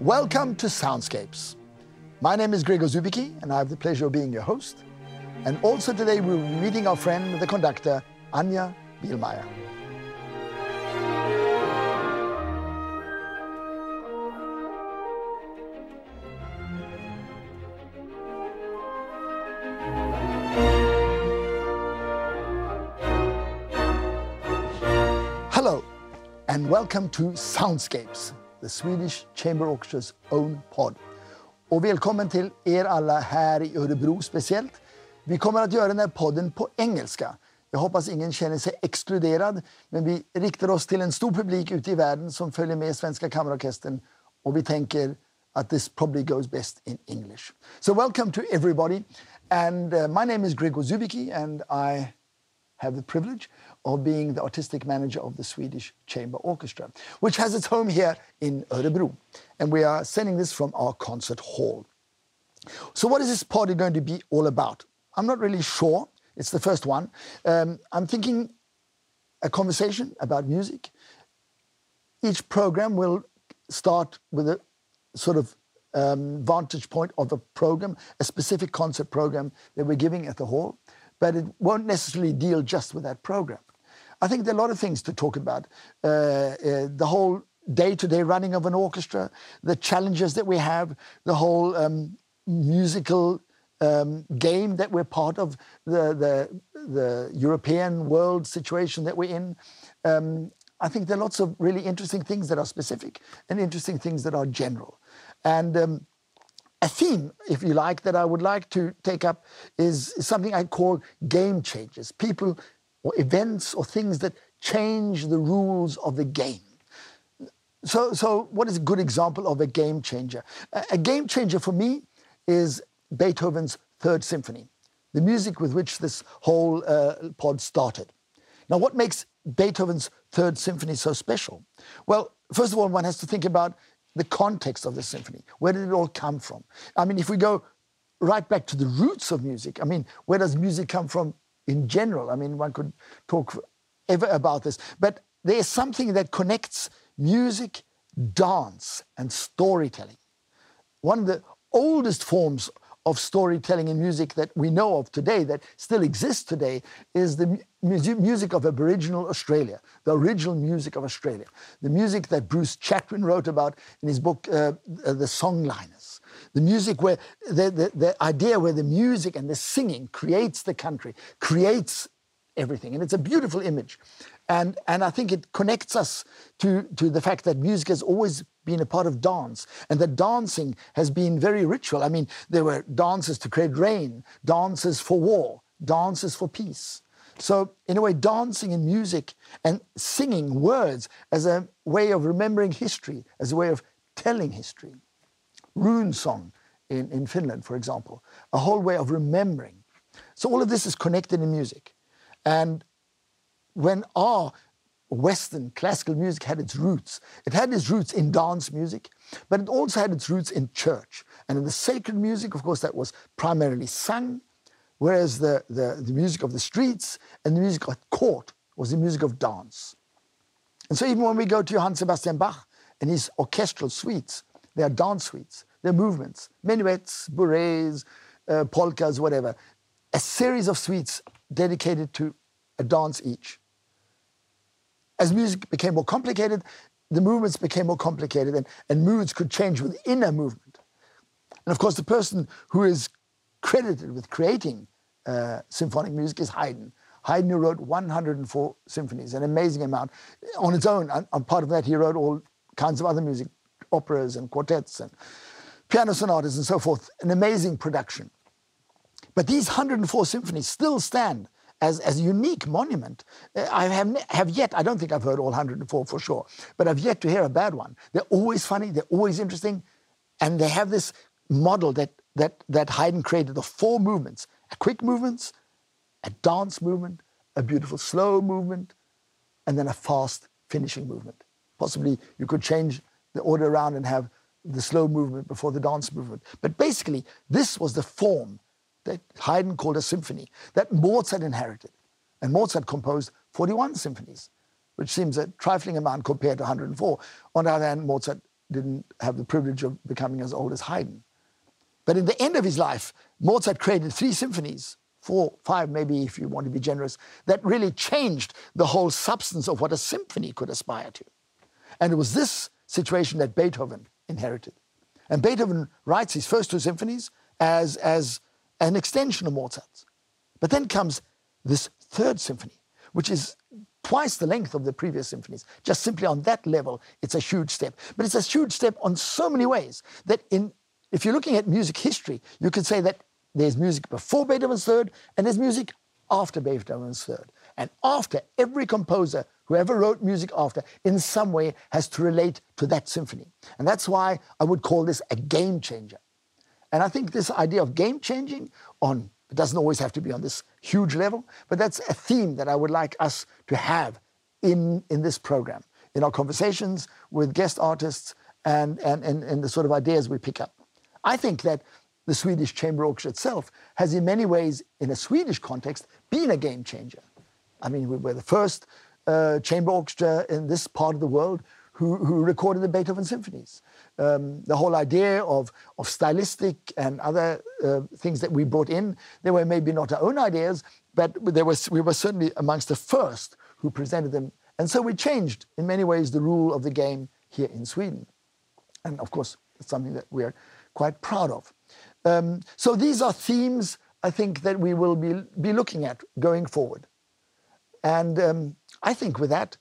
Welcome to Soundscapes. My name is Gregor Zubicki, and I have the pleasure of being your host. And also today we'll be meeting our friend, the conductor, Anja Bihlmaier. Hello, and welcome to Soundscapes, the Swedish Chamber Orchestra's own pod. Och välkommen till er alla här i Örebro speciellt. Vi kommer att göra den här podden på engelska. Jag hoppas ingen känner sig exkluderad, men vi riktar oss till en stor publik ute i världen som följer med Svenska Kammarorkestern och vi tänker att this probably goes best in English. So welcome to everybody. And uh, my name is Gregor Zubicki and I have the privilege of being the artistic manager of the Swedish Chamber Orchestra, which has its home here in Örebro. And we are sending this from our concert hall. So, what is this party going to be all about? I'm not really sure. It's the first one. Um, I'm thinking a conversation about music. Each program will start with a sort of um, vantage point of a program, a specific concert program that we're giving at the hall, but it won't necessarily deal just with that program. I think there are a lot of things to talk about. Uh, uh, the whole day-to-day running of an orchestra, the challenges that we have, the whole um, musical um, game that we're part of, the, the, the European world situation that we're in. Um, I think there are lots of really interesting things that are specific and interesting things that are general. And um, a theme, if you like, that I would like to take up is something I call game changers. People or events or things that change the rules of the game. So, so what is a good example of a game changer? A, game changer for me is Beethoven's Third Symphony, the music with which this whole uh, pod started. Now, what makes Beethoven's Third Symphony so special? Well, first of all, one has to think about the context of the symphony. Where did it all come from? I mean, if we go right back to the roots of music, I mean, where does music come from in general. I mean, one could talk ever about this, but there is something that connects music, dance, and storytelling. One of the oldest forms of storytelling in music that we know of today, that still exists today, is the mu- music of Aboriginal Australia, the original music of Australia, the music that Bruce Chatwin wrote about in his book, uh, The Songliners the music where the, the, the idea where the music and the singing creates the country, creates everything. And it's a beautiful image. And, and I think it connects us to, to the fact that music has always been a part of dance and that dancing has been very ritual. I mean, there were dances to create rain, dances for war, dances for peace. So, in a way, dancing and music and singing words as a way of remembering history, as a way of telling history rune song in, in Finland, for example, a whole way of remembering. So all of this is connected in music. And when our Western classical music had its roots, it had its roots in dance music, but it also had its roots in church. And in the sacred music, of course, that was primarily sung, whereas the, the, the music of the streets and the music at court was the music of dance. And so even when we go to Johann Sebastian Bach and his orchestral suites, they are dance suites. They're movements, minuets, bourrées, uh, polkas, whatever. A series of suites dedicated to a dance each. As music became more complicated, the movements became more complicated and, and moods could change within a movement. And of course, the person who is credited with creating uh, symphonic music is Haydn. Haydn who wrote 104 symphonies, an amazing amount. On its own, on, on part of that, he wrote all kinds of other music, operas and quartets and piano sonatas and so forth, an amazing production. But these 104 symphonies still stand as, as a unique monument. Uh, I have, have yet, I don't think I've heard all 104 for sure, but I've yet to hear a bad one. They're always funny, they're always interesting, and they have this model that, that, that Haydn created of four movements a quick movement, a dance movement, a beautiful slow movement, and then a fast finishing movement. Possibly you could change the order around and have the slow movement before the dance movement. But basically, this was the form that Haydn called a symphony that Mozart inherited. And Mozart composed 41 symphonies, which seems a trifling amount compared to 104. On the other hand, Mozart didn't have the privilege of becoming as old as Haydn. But in the end of his life, Mozart created three symphonies, four, five, maybe if you want to be generous, that really changed the whole substance of what a symphony could aspire to. And it was this situation that Beethoven inherited. And Beethoven writes his first two symphonies as, as an extension of Mozart's. But then comes this third symphony, which is twice the length of the previous symphonies. Just simply on that level, it's a huge step. But it's a huge step on so many ways that in, if you're looking at music history, you could say that there's music before Beethoven's third and there's music after Beethoven's third. And after, every composer who ever wrote music after, in some way, has to relate to that symphony. And that's why I would call this a game changer. And I think this idea of game changing on it doesn't always have to be on this huge level, but that's a theme that I would like us to have in, in this program, in our conversations with guest artists and, and, and, and the sort of ideas we pick up. I think that the Swedish Chamber Orchestra itself has, in many ways, in a Swedish context, been a game changer. I mean, we were the first uh, chamber orchestra in this part of the world who, who recorded the Beethoven symphonies. Um, the whole idea of, of stylistic and other uh, things that we brought in, they were maybe not our own ideas, but there was, we were certainly amongst the first who presented them. And so we changed, in many ways, the rule of the game here in Sweden. And of course, it's something that we are quite proud of. Um, so these are themes, I think, that we will be, be looking at going forward. And um, I think with that,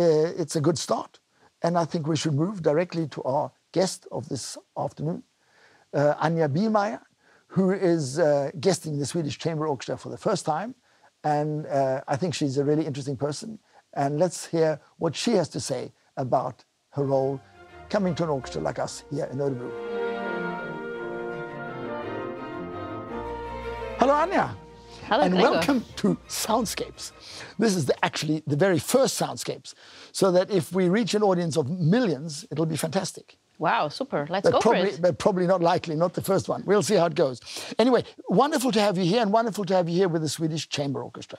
uh, it's a good start. And I think we should move directly to our guest of this afternoon, uh, Anja Bihlmaier, who is uh, guesting the Swedish Chamber Orchestra for the first time. And uh, I think she's a really interesting person. And let's hear what she has to say about her role coming to an orchestra like us here in Örebro. Hello, Anja. Hello, and Gregor. welcome to Soundscapes. This is the, actually the very first Soundscapes, so that if we reach an audience of millions, it'll be fantastic. Wow, super. Let's But go probably, for it. but probably not likely, not the first one. We'll see how it goes. Anyway, wonderful to have you here, and wonderful to have you here with the Swedish Chamber Orchestra.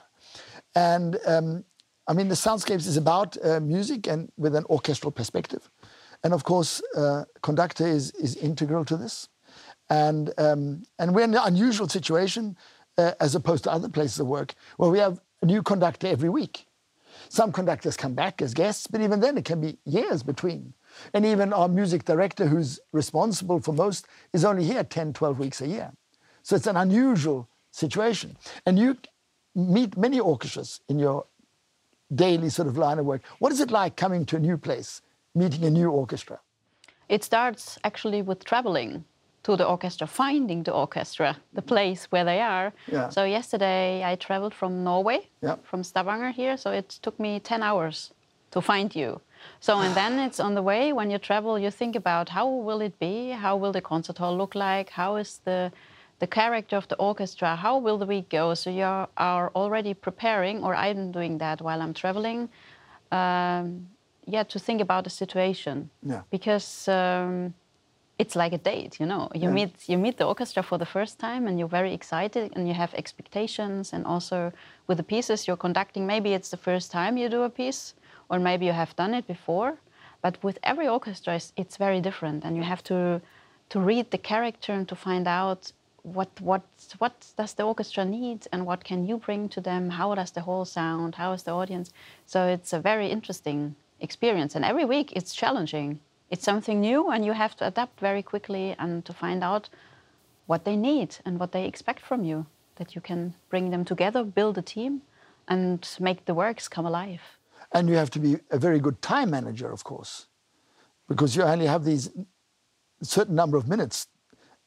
And um, I mean, the Soundscapes is about uh, music and with an orchestral perspective. And of course, uh, conductor is, is integral to this. And, um, and we're in an unusual situation uh, as opposed to other places of work where we have a new conductor every week. Some conductors come back as guests, but even then it can be years between. And even our music director, who's responsible for most, is only here 10, 12 weeks a year. So it's an unusual situation. And you meet many orchestras in your daily sort of line of work. What is it like coming to a new place, meeting a new orchestra? It starts actually with traveling to the orchestra, finding the orchestra, the place where they are. Yeah. So yesterday I traveled from Norway, Yeah. from Stavanger here. So it took me 10 hours to find you. So and then it's on the way when you travel, you think about how will it be, how will the concert hall look like, how is the the character of the orchestra, how will the week go? So you are already preparing, or I'm doing that while I'm traveling. Um, yeah, to think about the situation. Yeah. Because um, it's like a date, you know. You Yeah. meet you meet the orchestra for the first time, and you're very excited, and you have expectations, and also with the pieces you're conducting, maybe it's the first time you do a piece, or maybe you have done it before. But with every orchestra, it's, it's very different, and you have to to read the character and to find out what what what does the orchestra need and what can you bring to them how does the whole sound how is the audience so it's a very interesting experience and every week it's challenging it's something new and you have to adapt very quickly and to find out what they need and what they expect from you that you can bring them together build a team and make the works come alive And you have to be a very good time manager, of course, because you only have these certain number of minutes,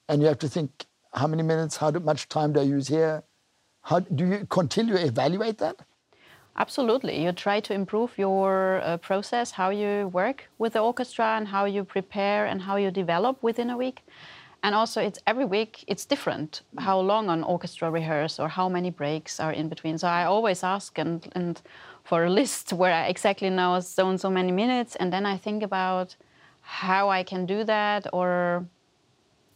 and you have to think how many minutes, how much time do I use here? How do you continually evaluate that? Absolutely. You try to improve your uh, process, how you work with the orchestra and how you prepare and how you develop within a week. And also, it's every week it's different how long an orchestra rehearse or how many breaks are in between. So I always ask and, and for a list where I exactly know so and so many minutes, and then I think about how I can do that or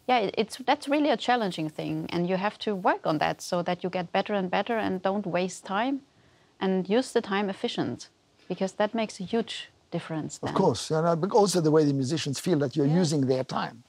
yeah, it's that's really a challenging thing, and you have to work on that so that you get better and better, and don't waste time, and use the time efficient, because that makes a huge difference. Then. Of course, you know, but also the way the musicians feel that you're using their time.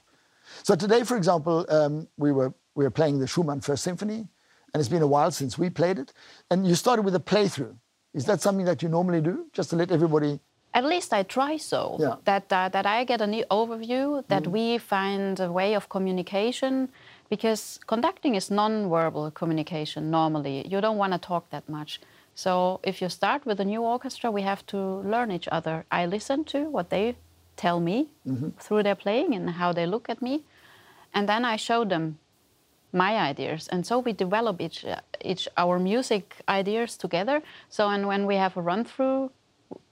So today, for example, um, we were we were playing the Schumann First Symphony, and it's been a while since we played it. And you started with a playthrough. Is that something that you normally do, just to let everybody? At least I try so. Yeah. That uh, that I get a new overview. That we find a way of communication, because conducting is non-verbal communication normally. You don't want to talk that much. So if you start with a new orchestra, we have to learn each other. I listen to what they tell me through their playing and how they look at me, and then I show them my ideas, and so we develop each each our music ideas together. So and when we have a run through,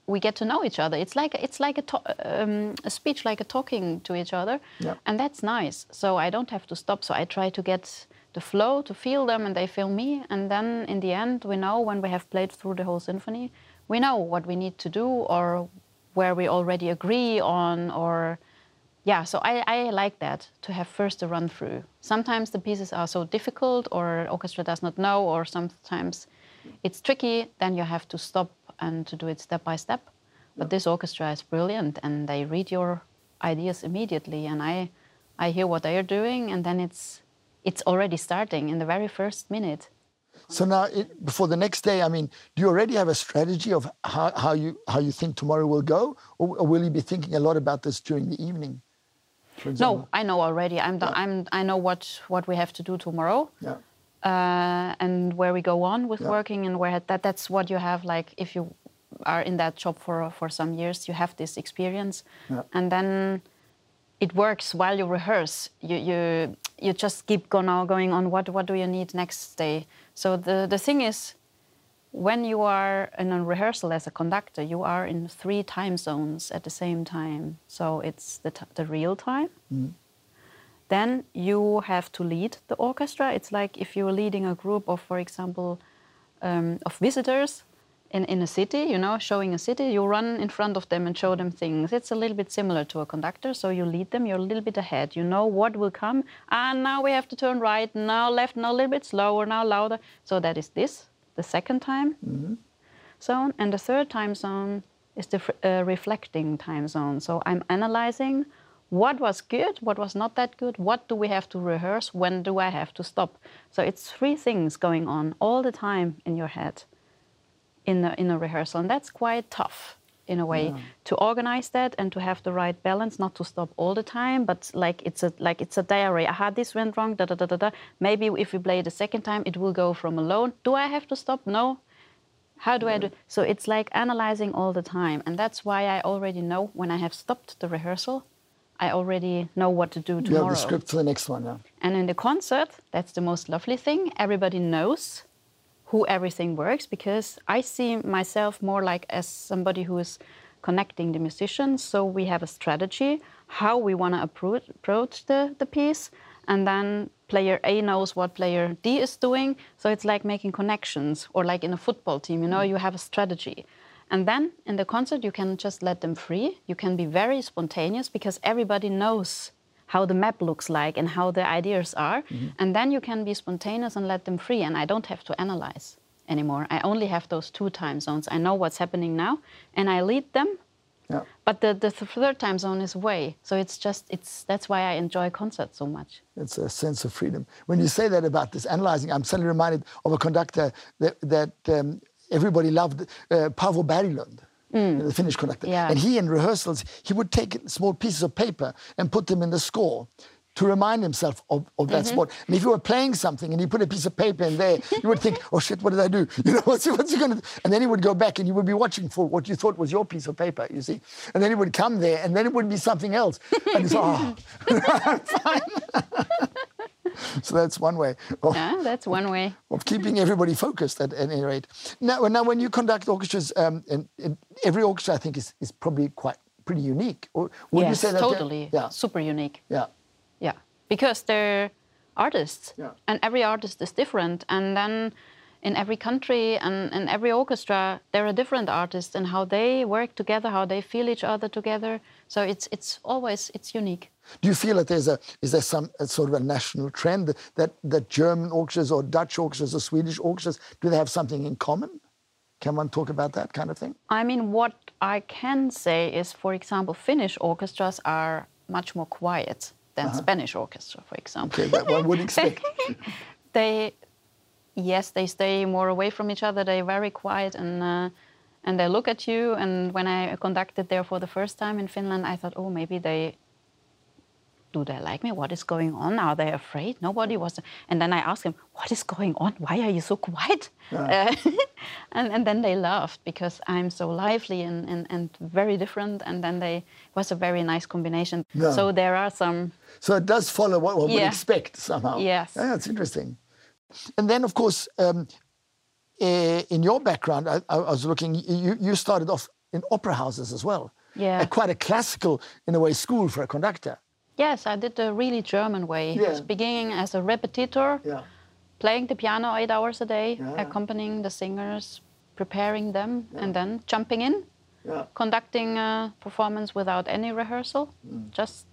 we get to know each other. It's like it's like a, to- um, a speech, like a talking to each other, Yeah. and that's nice. So I don't have to stop. So I try to get the flow, to feel them, and they feel me. And then in the end, we know when we have played through the whole symphony, we know what we need to do or where we already agree on or yeah so I, I like that to have first a run through. Sometimes the pieces are so difficult or orchestra does not know or sometimes it's tricky then you have to stop and to do it step by step. But this orchestra is brilliant and they read your ideas immediately and i i hear what they are doing and then it's it's already starting in the very first minute So now, it, before the next day, I mean, do you already have a strategy of how, how you how you think tomorrow will go, or, or will you be thinking a lot about this during the evening? No i know already i'm, the, I'm i know what what we have to do tomorrow Yeah. uh, and where we go on with Yeah. working and where that that's what you have like if you are in that job for for some years you have this experience Yeah. and then it works while you rehearse. You you you just keep going on going on what what do you need next day. So the the thing is when you are in a rehearsal as a conductor you are in three time zones at the same time. So it's the, t- the real time. Then you have to lead the orchestra. It's like if you're leading a group of, for example, um, of visitors in, in a city, you know, showing a city, you run in front of them and show them things. It's a little bit similar to a conductor. So you lead them, you're a little bit ahead. You know what will come. And now we have to turn right, now left, now a little bit slower, now louder. So that is this, the second time zone. And the third time zone is the uh, reflecting time zone. So I'm analyzing what was good, what was not that good, what do we have to rehearse, when do I have to stop. So it's three things going on all the time in your head in a, in a rehearsal. And that's quite tough in a way to organize that and to have the right balance, not to stop all the time, but like it's a like it's a diary. Aha, this went wrong. Da da da da da. Maybe if we play it a second time, it will go from alone. Do I have to stop? No. How do I do? So it's like analyzing all the time, and that's why I already know when I have stopped the rehearsal, I already know what to do You tomorrow. have the script for the next one, yeah. And in the concert, that's the most lovely thing. Everybody knows who everything works because I see myself more like as somebody who is connecting the musicians. So we have a strategy how we want to approach, the, the piece, and then player A knows what player D is doing. So it's like making connections, or like in a football team, you know, mm. you have a strategy. And then in the concert, you can just let them free. You can be very spontaneous because everybody knows how the map looks like and how the ideas are. And then you can be spontaneous and let them free. And I don't have to analyze anymore. I only have those two time zones. I know what's happening now and I lead them. Yeah. But the, the third time zone is way. So it's just, it's, that's why I enjoy concerts so much. It's a sense of freedom. When you say that about this analyzing, I'm suddenly reminded of a conductor that, that um, everybody loved, uh, Paavo Berglund. The Finnish conductor. Mm. Yeah. And he, in rehearsals, he would take small pieces of paper and put them in the score to remind himself of, of that Mm-hmm. spot. And if you were playing something and he put a piece of paper in there, you would think, oh shit, what did I do? You know, what's, what's he going to do? And then he would go back and you would be watching for what you thought was your piece of paper, you see. And then he would come there and then it would be something else. And he's, oh, I'm fine. so that's one way of, Yeah, that's one way. of keeping everybody focused at, any rate. Now, now when you conduct orchestras, um, and, and every orchestra I think is, is probably quite pretty unique. Or would you yes, say that? totally. Yeah, Super unique. yeah, Yeah, because they're artists, Yeah. and every artist is different. And then in every country and in every orchestra, there are different artists and how they work together, how they feel each other together. So it's it's always it's unique. Do you feel that there's a is there some a sort of a national trend that that German orchestras or Dutch orchestras or Swedish orchestras do they have something in common? Can one talk about that kind of thing? I mean, what I can say is, for example, Finnish orchestras are much more quiet than uh-huh. Spanish orchestra, for example. Okay, that one would expect. they, yes, they stay more away from each other. They're very quiet and uh, and they look at you. And when I conducted there for the first time in Finland, I thought, oh, maybe they do they like me? What is going on? Are they afraid? Nobody was. And then I asked him, what is going on? Why are you so quiet? Uh, and, and then they laughed because I'm so lively and, and, and very different. And then they, it was a very nice combination. Yeah. So there are some, So it does follow what one would expect somehow. Yes. Yeah, it's interesting. And then, of course, um, eh, in your background, I, I was looking, you, you started off in opera houses as well. Yeah. A quite a classical, in a way, school for a conductor. yes, I did the really German way. Yeah. Beginning as a repetitor, Yeah. playing the piano eight hours a day, Yeah. accompanying the singers, preparing them, and then jumping in, Yeah. conducting a performance without any rehearsal. Just,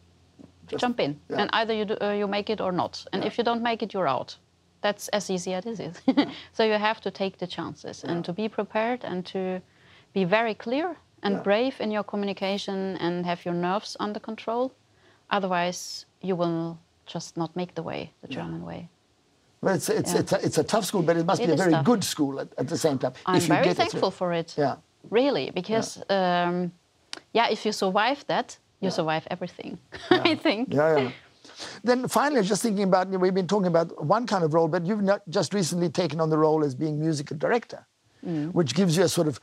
jump in, Mm. yeah. and either you do, uh, you make it or not. And if you don't make it, you're out. That's as easy as it is. so you have to take the chances and to be prepared and to be very clear and Yeah. brave in your communication and have your nerves under control. Otherwise, you will just not make the way, the German way. Well, it's, it's, Yeah. it's, a, it's a tough school, but it must It be a very tough. good school at, at the same time. I'm if you very get it thankful for it. Yeah. Really, because um, yeah, if you survive that, you survive everything. I think. Yeah, yeah. Then finally, just thinking about, we've been talking about one kind of role, but you've not just recently taken on the role as being musical director, Mm. which gives you a sort of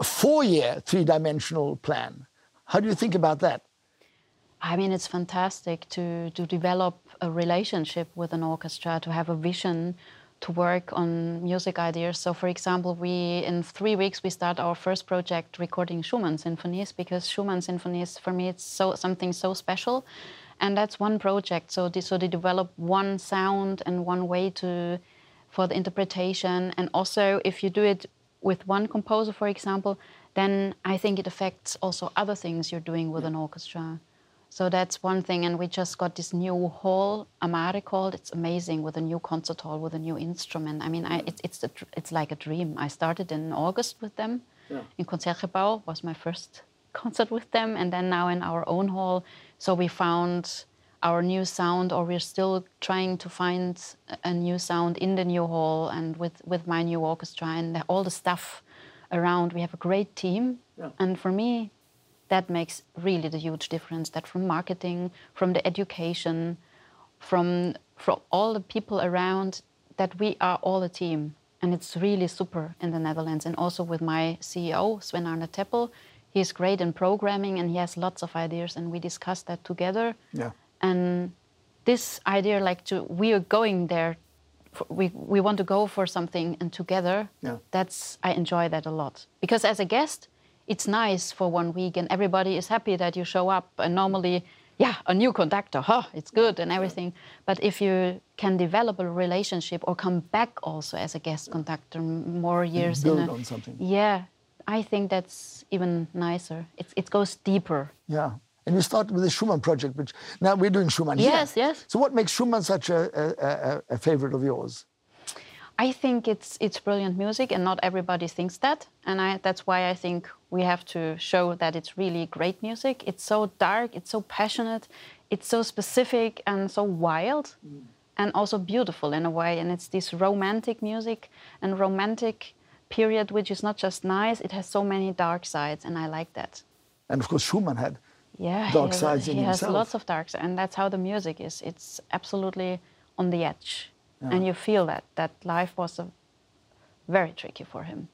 four-year, three-dimensional plan. How do you think about that? I mean, it's fantastic to to develop a relationship with an orchestra, to have a vision, to work on music ideas. So, for example, we in three weeks we start our first project recording Schumann symphonies because Schumann symphonies for me it's so something so special, and that's one project. So, they, so they develop one sound and one way to for the interpretation, and also if you do it with one composer, for example, then I think it affects also other things you're doing with an orchestra. So that's one thing, and we just got this new hall, Amare called. It's amazing with a new concert hall with a new instrument. I mean, I, it's it's a, it's like a dream. I started in August with them Yeah. in Concertgebouw was my first concert with them, and then now in our own hall. So we found our new sound, or we're still trying to find a- new sound in the new hall, and with with my new orchestra and all the stuff around. We have a great team, Yeah. and for me, that makes really the huge difference that from marketing from the education from from all the people around that we are all a team and it's really super in the netherlands and also with my ceo sven arne tepl he's great in programming and he has lots of ideas and we discuss that together Yeah. and this idea like to we are going there we, we want to go for something and together Yeah. that's i enjoy that a lot because as a guest it's nice for one week and everybody is happy that you show up and normally yeah a new conductor huh it's good and everything but if you can develop a relationship or come back also as a guest conductor more years build in a, on something. yeah i think that's even nicer it, it goes deeper Yeah. And you started with the Schumann project, which now we're doing Schumann here. Yes, yes. So what makes Schumann such a, a, a, a favorite of yours? I think it's it's brilliant music, and not everybody thinks that. And I, that's why I think we have to show that it's really great music. It's so dark, it's so passionate, it's so specific and so wild, mm. and also beautiful in a way. And it's this romantic music and romantic period, which is not just nice; it has so many dark sides, and I like that. And of course, Schumann had Yeah, dark he, sides in he has lots of dark sides, and that's how the music is. It's absolutely on the edge, and you feel that that life was a, very tricky for him.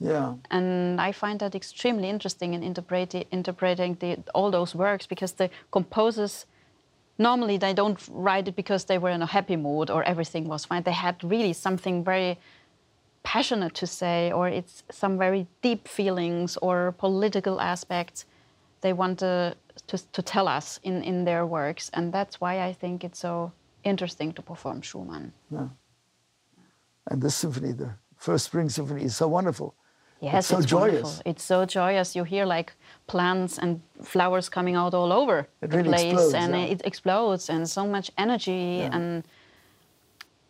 Yeah. And I find that extremely interesting in interpreti- interpreting the, all those works because the composers normally they don't write it because they were in a happy mood or everything was fine. They had really something very passionate to say, or it's some very deep feelings or political aspects they want to, to, to tell us in, in their works. And that's why I think it's so interesting to perform Schumann. Yeah. And this symphony, the first spring symphony, is so wonderful. Yes, it's so it's joyous. wonderful. It's so joyous. You hear like plants and flowers coming out all over It the really place, explodes, and yeah. it explodes, and so much energy, Yeah. and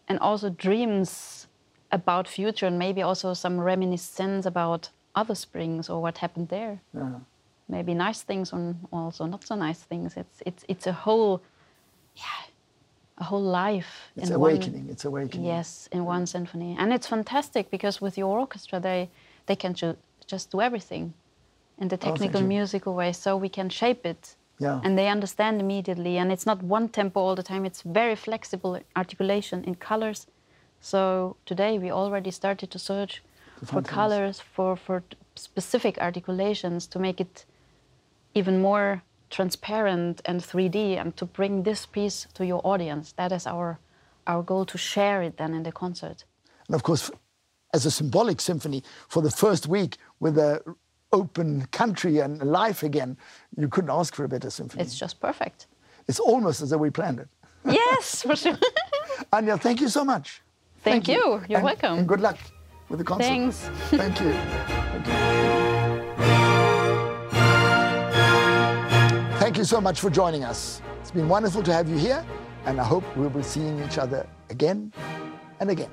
and also dreams about future and maybe also some reminiscence about other springs or what happened there. Yeah. Maybe nice things and also not so nice things. It's it's it's a whole, yeah, a whole life. It's in one- awakening. It's awakening. Yes, in one symphony, and it's fantastic because with your orchestra, they they can ju- just do everything in the Oh, technical you. musical way, so we can shape it. Yeah. And they understand immediately, and it's not one tempo all the time. It's very flexible articulation in colors. So today we already started to search To for colors, for for specific articulations to make it even more transparent and 3D, and to bring this piece to your audience. That is our our goal to share it then in the concert. And of course, as a symbolic symphony, for the first week with a open country and life again, you couldn't ask for a better symphony. It's just perfect. It's almost as though we planned it. yes, for sure. Anja, thank you so much. Thank you. You're And- welcome. And good luck with the concert. Thanks. Thank you. Thank you. Thank you so much for joining us. It's been wonderful to have you here, and I hope we'll be seeing each other again and again.